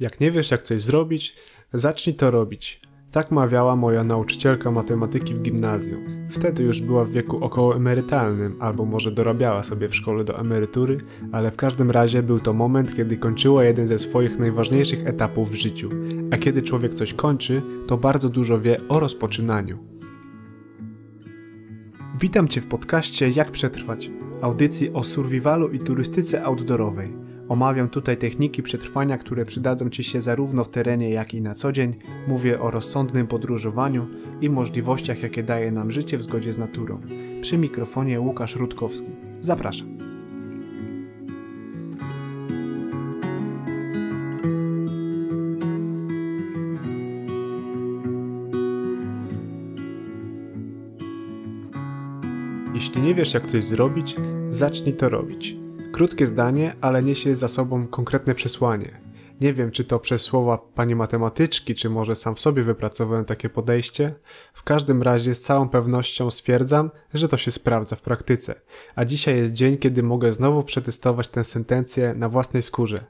Jak nie wiesz, jak coś zrobić, zacznij to robić. Tak mawiała moja nauczycielka matematyki w gimnazjum. Wtedy już była w wieku około emerytalnym, albo może dorabiała sobie w szkole do emerytury, ale w każdym razie był to moment, kiedy kończyła jeden ze swoich najważniejszych etapów w życiu. A kiedy człowiek coś kończy, to bardzo dużo wie o rozpoczynaniu. Witam Cię w podcaście Jak przetrwać, audycji o survivalu i turystyce outdoorowej. Omawiam tutaj techniki przetrwania, które przydadzą Ci się zarówno w terenie, jak i na co dzień. Mówię o rozsądnym podróżowaniu i możliwościach, jakie daje nam życie w zgodzie z naturą. Przy mikrofonie Łukasz Rutkowski. Zapraszam. Jeśli nie wiesz, jak coś zrobić, zacznij to robić. Krótkie zdanie, ale niesie za sobą konkretne przesłanie. Nie wiem, czy to przez słowa pani matematyczki, czy może sam w sobie wypracowałem takie podejście. W każdym razie z całą pewnością stwierdzam, że to się sprawdza w praktyce. A dzisiaj jest dzień, kiedy mogę znowu przetestować tę sentencję na własnej skórze.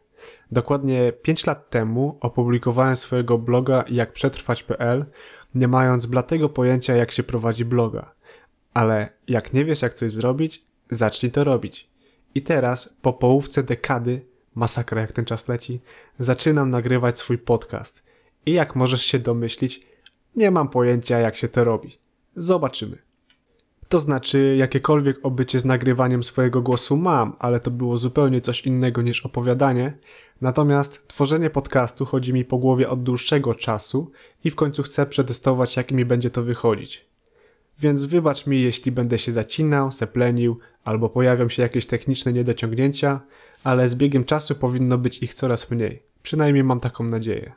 Dokładnie 5 lat temu opublikowałem swojego bloga jakprzetrwać.pl, nie mając blatego pojęcia jak się prowadzi bloga. Ale jak nie wiesz jak coś zrobić, zacznij to robić. I teraz, po połówce dekady, masakra jak ten czas leci, zaczynam nagrywać swój podcast. I jak możesz się domyślić, nie mam pojęcia jak się to robi. Zobaczymy. To znaczy, jakiekolwiek obycie z nagrywaniem swojego głosu mam, ale to było zupełnie coś innego niż opowiadanie. Natomiast tworzenie podcastu chodzi mi po głowie od dłuższego czasu i w końcu chcę przetestować, jak mi będzie to wychodzić więc wybacz mi, jeśli będę się zacinał, seplenił albo pojawią się jakieś techniczne niedociągnięcia, ale z biegiem czasu powinno być ich coraz mniej. Przynajmniej mam taką nadzieję.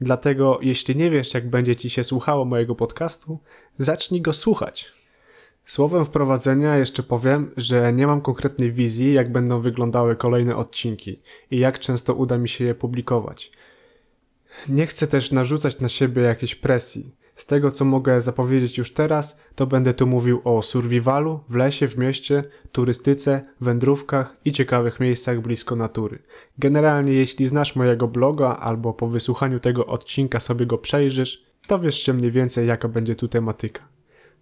Dlatego, jeśli nie wiesz, jak będzie ci się słuchało mojego podcastu, zacznij go słuchać. Słowem wprowadzenia jeszcze powiem, że nie mam konkretnej wizji, jak będą wyglądały kolejne odcinki i jak często uda mi się je publikować. Nie chcę też narzucać na siebie jakiejś presji. Z tego co mogę zapowiedzieć już teraz, to będę tu mówił o survivalu w lesie, w mieście, turystyce, wędrówkach i ciekawych miejscach blisko natury. Generalnie jeśli znasz mojego bloga albo po wysłuchaniu tego odcinka sobie go przejrzysz, to wiesz się mniej więcej jaka będzie tu tematyka.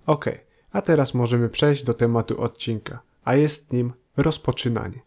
Ok, a teraz możemy przejść do tematu odcinka, a jest nim rozpoczynanie.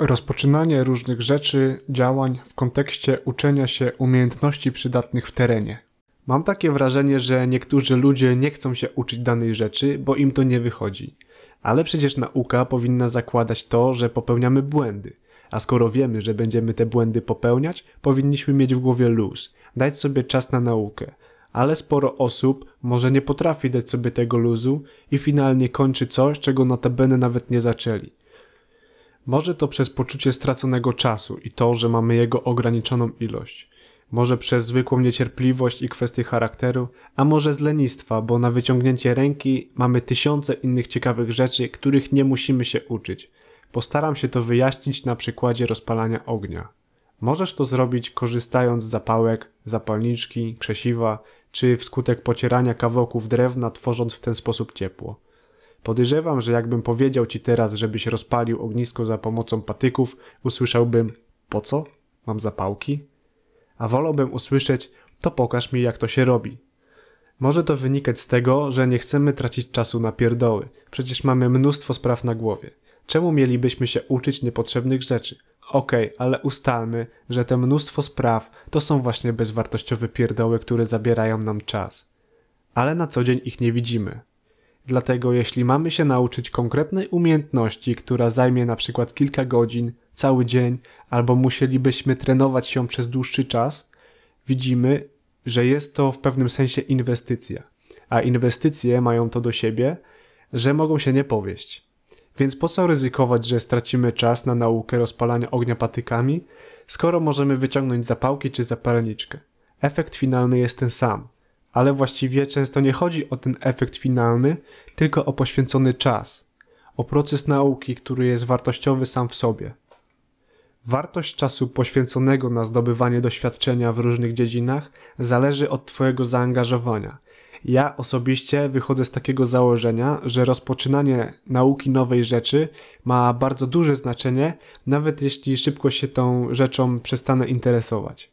Rozpoczynanie różnych rzeczy, działań w kontekście uczenia się umiejętności przydatnych w terenie. Mam takie wrażenie, że niektórzy ludzie nie chcą się uczyć danej rzeczy, bo im to nie wychodzi. Ale przecież nauka powinna zakładać to, że popełniamy błędy. A skoro wiemy, że będziemy te błędy popełniać, powinniśmy mieć w głowie luz, dać sobie czas na naukę. Ale sporo osób może nie potrafi dać sobie tego luzu i finalnie kończy coś, czego notabene nawet nie zaczęli. Może to przez poczucie straconego czasu i to, że mamy jego ograniczoną ilość. Może przez zwykłą niecierpliwość i kwestie charakteru, a może z lenistwa, bo na wyciągnięcie ręki mamy tysiące innych ciekawych rzeczy, których nie musimy się uczyć. Postaram się to wyjaśnić na przykładzie rozpalania ognia. Możesz to zrobić korzystając z zapałek, zapalniczki, krzesiwa, czy wskutek pocierania kawałków drewna, tworząc w ten sposób ciepło. Podejrzewam, że jakbym powiedział ci teraz, żebyś rozpalił ognisko za pomocą patyków, usłyszałbym: Po co? Mam zapałki? A wolałbym usłyszeć: To pokaż mi, jak to się robi. Może to wynikać z tego, że nie chcemy tracić czasu na pierdoły. Przecież mamy mnóstwo spraw na głowie. Czemu mielibyśmy się uczyć niepotrzebnych rzeczy? Okej, okay, ale ustalmy, że te mnóstwo spraw to są właśnie bezwartościowe pierdoły, które zabierają nam czas. Ale na co dzień ich nie widzimy. Dlatego jeśli mamy się nauczyć konkretnej umiejętności, która zajmie na przykład kilka godzin, cały dzień, albo musielibyśmy trenować się przez dłuższy czas, widzimy, że jest to w pewnym sensie inwestycja. A inwestycje mają to do siebie, że mogą się nie powieść. Więc po co ryzykować, że stracimy czas na naukę rozpalania ognia patykami, skoro możemy wyciągnąć zapałki czy zapalniczkę? Efekt finalny jest ten sam – ale właściwie często nie chodzi o ten efekt finalny, tylko o poświęcony czas, o proces nauki, który jest wartościowy sam w sobie. Wartość czasu poświęconego na zdobywanie doświadczenia w różnych dziedzinach zależy od Twojego zaangażowania. Ja osobiście wychodzę z takiego założenia, że rozpoczynanie nauki nowej rzeczy ma bardzo duże znaczenie, nawet jeśli szybko się tą rzeczą przestanę interesować.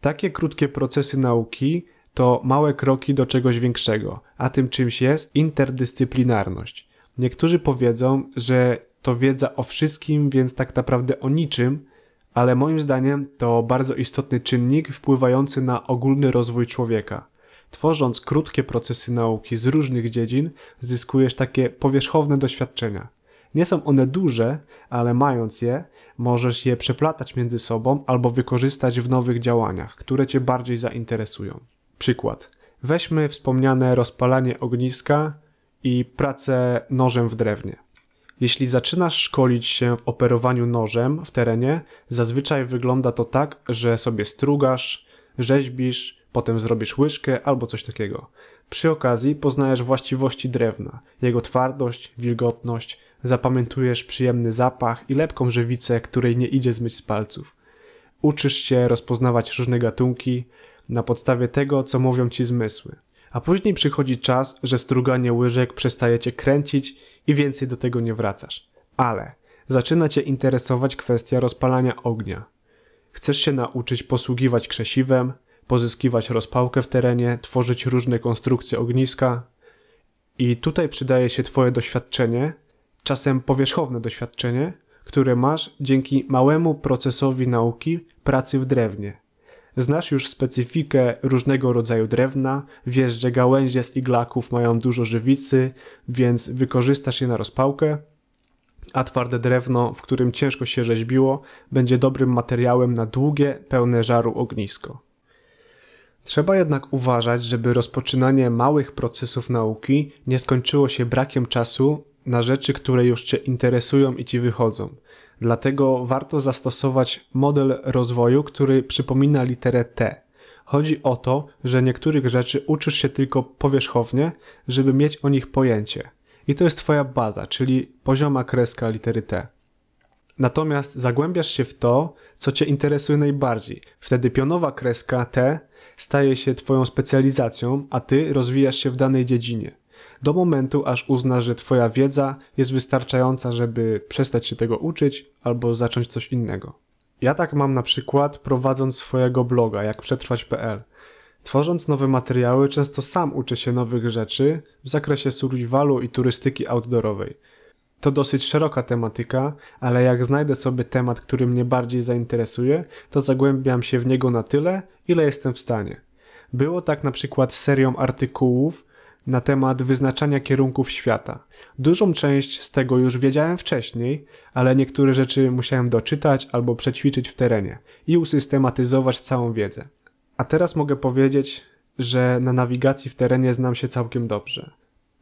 Takie krótkie procesy nauki to małe kroki do czegoś większego, a tym czymś jest interdyscyplinarność. Niektórzy powiedzą, że to wiedza o wszystkim, więc tak naprawdę o niczym, ale moim zdaniem to bardzo istotny czynnik wpływający na ogólny rozwój człowieka. Tworząc krótkie procesy nauki z różnych dziedzin, zyskujesz takie powierzchowne doświadczenia. Nie są one duże, ale mając je, możesz je przeplatać między sobą albo wykorzystać w nowych działaniach, które Cię bardziej zainteresują. Przykład. Weźmy wspomniane rozpalanie ogniska i pracę nożem w drewnie. Jeśli zaczynasz szkolić się w operowaniu nożem w terenie, zazwyczaj wygląda to tak, że sobie strugasz, rzeźbisz, potem zrobisz łyżkę albo coś takiego. Przy okazji poznajesz właściwości drewna, jego twardość, wilgotność, zapamiętujesz przyjemny zapach i lepką żywicę, której nie idzie zmyć z palców. Uczysz się rozpoznawać różne gatunki na podstawie tego, co mówią ci zmysły. A później przychodzi czas, że struganie łyżek przestaje cię kręcić i więcej do tego nie wracasz. Ale zaczyna cię interesować kwestia rozpalania ognia. Chcesz się nauczyć posługiwać krzesiwem, pozyskiwać rozpałkę w terenie, tworzyć różne konstrukcje ogniska. I tutaj przydaje się Twoje doświadczenie, czasem powierzchowne doświadczenie, które masz dzięki małemu procesowi nauki pracy w drewnie. Znasz już specyfikę różnego rodzaju drewna, wiesz, że gałęzie z iglaków mają dużo żywicy, więc wykorzystasz je na rozpałkę, a twarde drewno, w którym ciężko się rzeźbiło, będzie dobrym materiałem na długie, pełne żaru ognisko. Trzeba jednak uważać, żeby rozpoczynanie małych procesów nauki nie skończyło się brakiem czasu na rzeczy, które już Cię interesują i Ci wychodzą. Dlatego warto zastosować model rozwoju, który przypomina literę T. Chodzi o to, że niektórych rzeczy uczysz się tylko powierzchownie, żeby mieć o nich pojęcie. I to jest Twoja baza, czyli pozioma kreska litery T. Natomiast zagłębiasz się w to, co Cię interesuje najbardziej. Wtedy pionowa kreska T staje się Twoją specjalizacją, a Ty rozwijasz się w danej dziedzinie do momentu, aż uznasz, że Twoja wiedza jest wystarczająca, żeby przestać się tego uczyć albo zacząć coś innego. Ja tak mam na przykład prowadząc swojego bloga, jak przetrwać.pl. Tworząc nowe materiały, często sam uczę się nowych rzeczy w zakresie survivalu i turystyki outdoorowej. To dosyć szeroka tematyka, ale jak znajdę sobie temat, który mnie bardziej zainteresuje, to zagłębiam się w niego na tyle, ile jestem w stanie. Było tak na przykład serią artykułów, na temat wyznaczania kierunków świata. Dużą część z tego już wiedziałem wcześniej, ale niektóre rzeczy musiałem doczytać albo przećwiczyć w terenie i usystematyzować całą wiedzę. A teraz mogę powiedzieć, że na nawigacji w terenie znam się całkiem dobrze.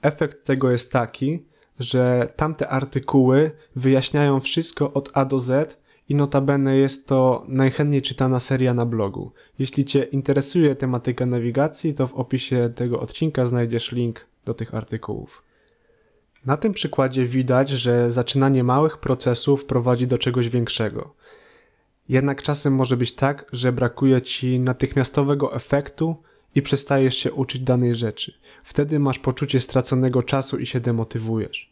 Efekt tego jest taki, że tamte artykuły wyjaśniają wszystko od A do Z i notabene jest to najchętniej czytana seria na blogu. Jeśli Cię interesuje tematyka nawigacji, to w opisie tego odcinka znajdziesz link do tych artykułów. Na tym przykładzie widać, że zaczynanie małych procesów prowadzi do czegoś większego. Jednak czasem może być tak, że brakuje Ci natychmiastowego efektu i przestajesz się uczyć danej rzeczy. Wtedy masz poczucie straconego czasu i się demotywujesz.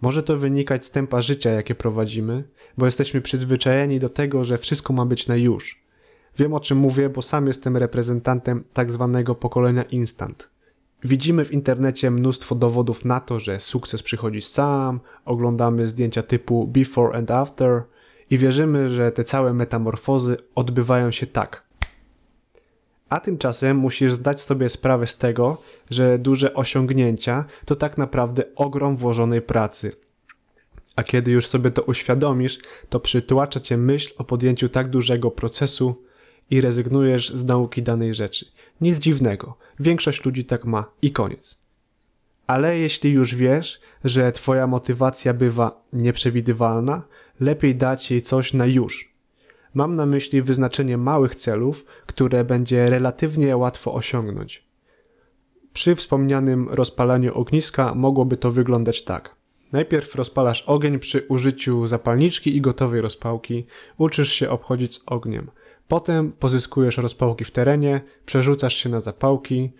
Może to wynikać z tempa życia, jakie prowadzimy, bo jesteśmy przyzwyczajeni do tego, że wszystko ma być na już. Wiem o czym mówię, bo sam jestem reprezentantem tak zwanego pokolenia instant. Widzimy w internecie mnóstwo dowodów na to, że sukces przychodzi sam, oglądamy zdjęcia typu before and after i wierzymy, że te całe metamorfozy odbywają się tak, a tymczasem musisz zdać sobie sprawę z tego, że duże osiągnięcia to tak naprawdę ogrom włożonej pracy. A kiedy już sobie to uświadomisz, to przytłacza cię myśl o podjęciu tak dużego procesu i rezygnujesz z nauki danej rzeczy. Nic dziwnego, większość ludzi tak ma i koniec. Ale jeśli już wiesz, że twoja motywacja bywa nieprzewidywalna, lepiej dać jej coś na już, Mam na myśli wyznaczenie małych celów, które będzie relatywnie łatwo osiągnąć. Przy wspomnianym rozpalaniu ogniska mogłoby to wyglądać tak. Najpierw rozpalasz ogień przy użyciu zapalniczki i gotowej rozpałki, uczysz się obchodzić z ogniem. Potem pozyskujesz rozpałki w terenie, przerzucasz się na zapałki,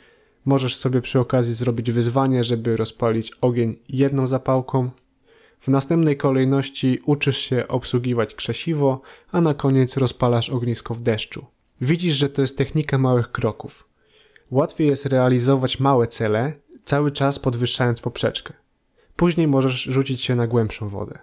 Możesz sobie przy okazji zrobić wyzwanie, żeby rozpalić ogień jedną zapałką. W następnej kolejności uczysz się obsługiwać krzesiwo, a na koniec rozpalasz ognisko w deszczu. Widzisz, że to jest technika małych kroków. Łatwiej jest realizować małe cele, cały czas podwyższając poprzeczkę. Później możesz rzucić się na głębszą wodę.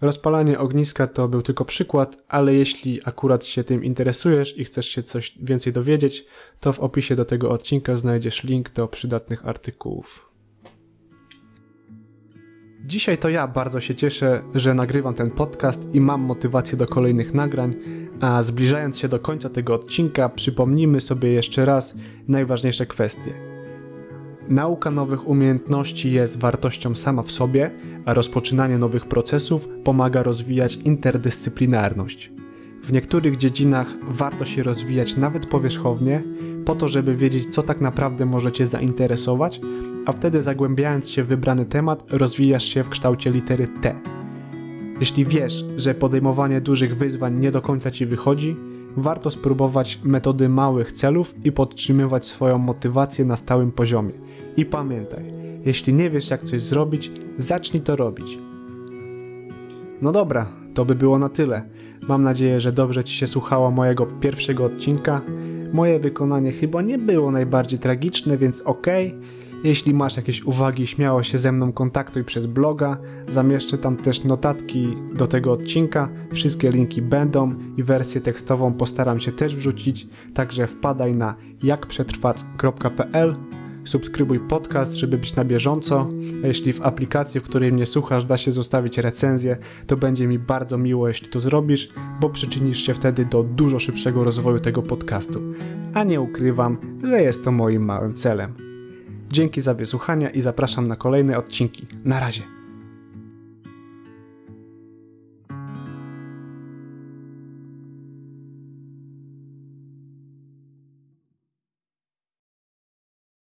Rozpalanie ogniska to był tylko przykład, ale jeśli akurat się tym interesujesz i chcesz się coś więcej dowiedzieć, to w opisie do tego odcinka znajdziesz link do przydatnych artykułów. Dzisiaj to ja bardzo się cieszę, że nagrywam ten podcast i mam motywację do kolejnych nagrań, a zbliżając się do końca tego odcinka, przypomnijmy sobie jeszcze raz najważniejsze kwestie. Nauka nowych umiejętności jest wartością sama w sobie, a rozpoczynanie nowych procesów pomaga rozwijać interdyscyplinarność. W niektórych dziedzinach warto się rozwijać nawet powierzchownie, po to, żeby wiedzieć, co tak naprawdę możecie zainteresować, a wtedy zagłębiając się w wybrany temat, rozwijasz się w kształcie litery T. Jeśli wiesz, że podejmowanie dużych wyzwań nie do końca ci wychodzi, warto spróbować metody małych celów i podtrzymywać swoją motywację na stałym poziomie. I pamiętaj, jeśli nie wiesz jak coś zrobić, zacznij to robić. No dobra, to by było na tyle. Mam nadzieję, że dobrze Ci się słuchało mojego pierwszego odcinka. Moje wykonanie chyba nie było najbardziej tragiczne, więc okej. Jeśli masz jakieś uwagi, śmiało się ze mną kontaktuj przez bloga. Zamieszczę tam też notatki do tego odcinka. Wszystkie linki będą i wersję tekstową postaram się też wrzucić. Także wpadaj na jakprzetrwac.pl subskrybuj podcast, żeby być na bieżąco. Jeśli w aplikacji, w której mnie słuchasz, da się zostawić recenzję, to będzie mi bardzo miło, jeśli to zrobisz, bo przyczynisz się wtedy do dużo szybszego rozwoju tego podcastu. A nie ukrywam, że jest to moim małym celem. Dzięki za wysłuchania i zapraszam na kolejne odcinki. Na razie.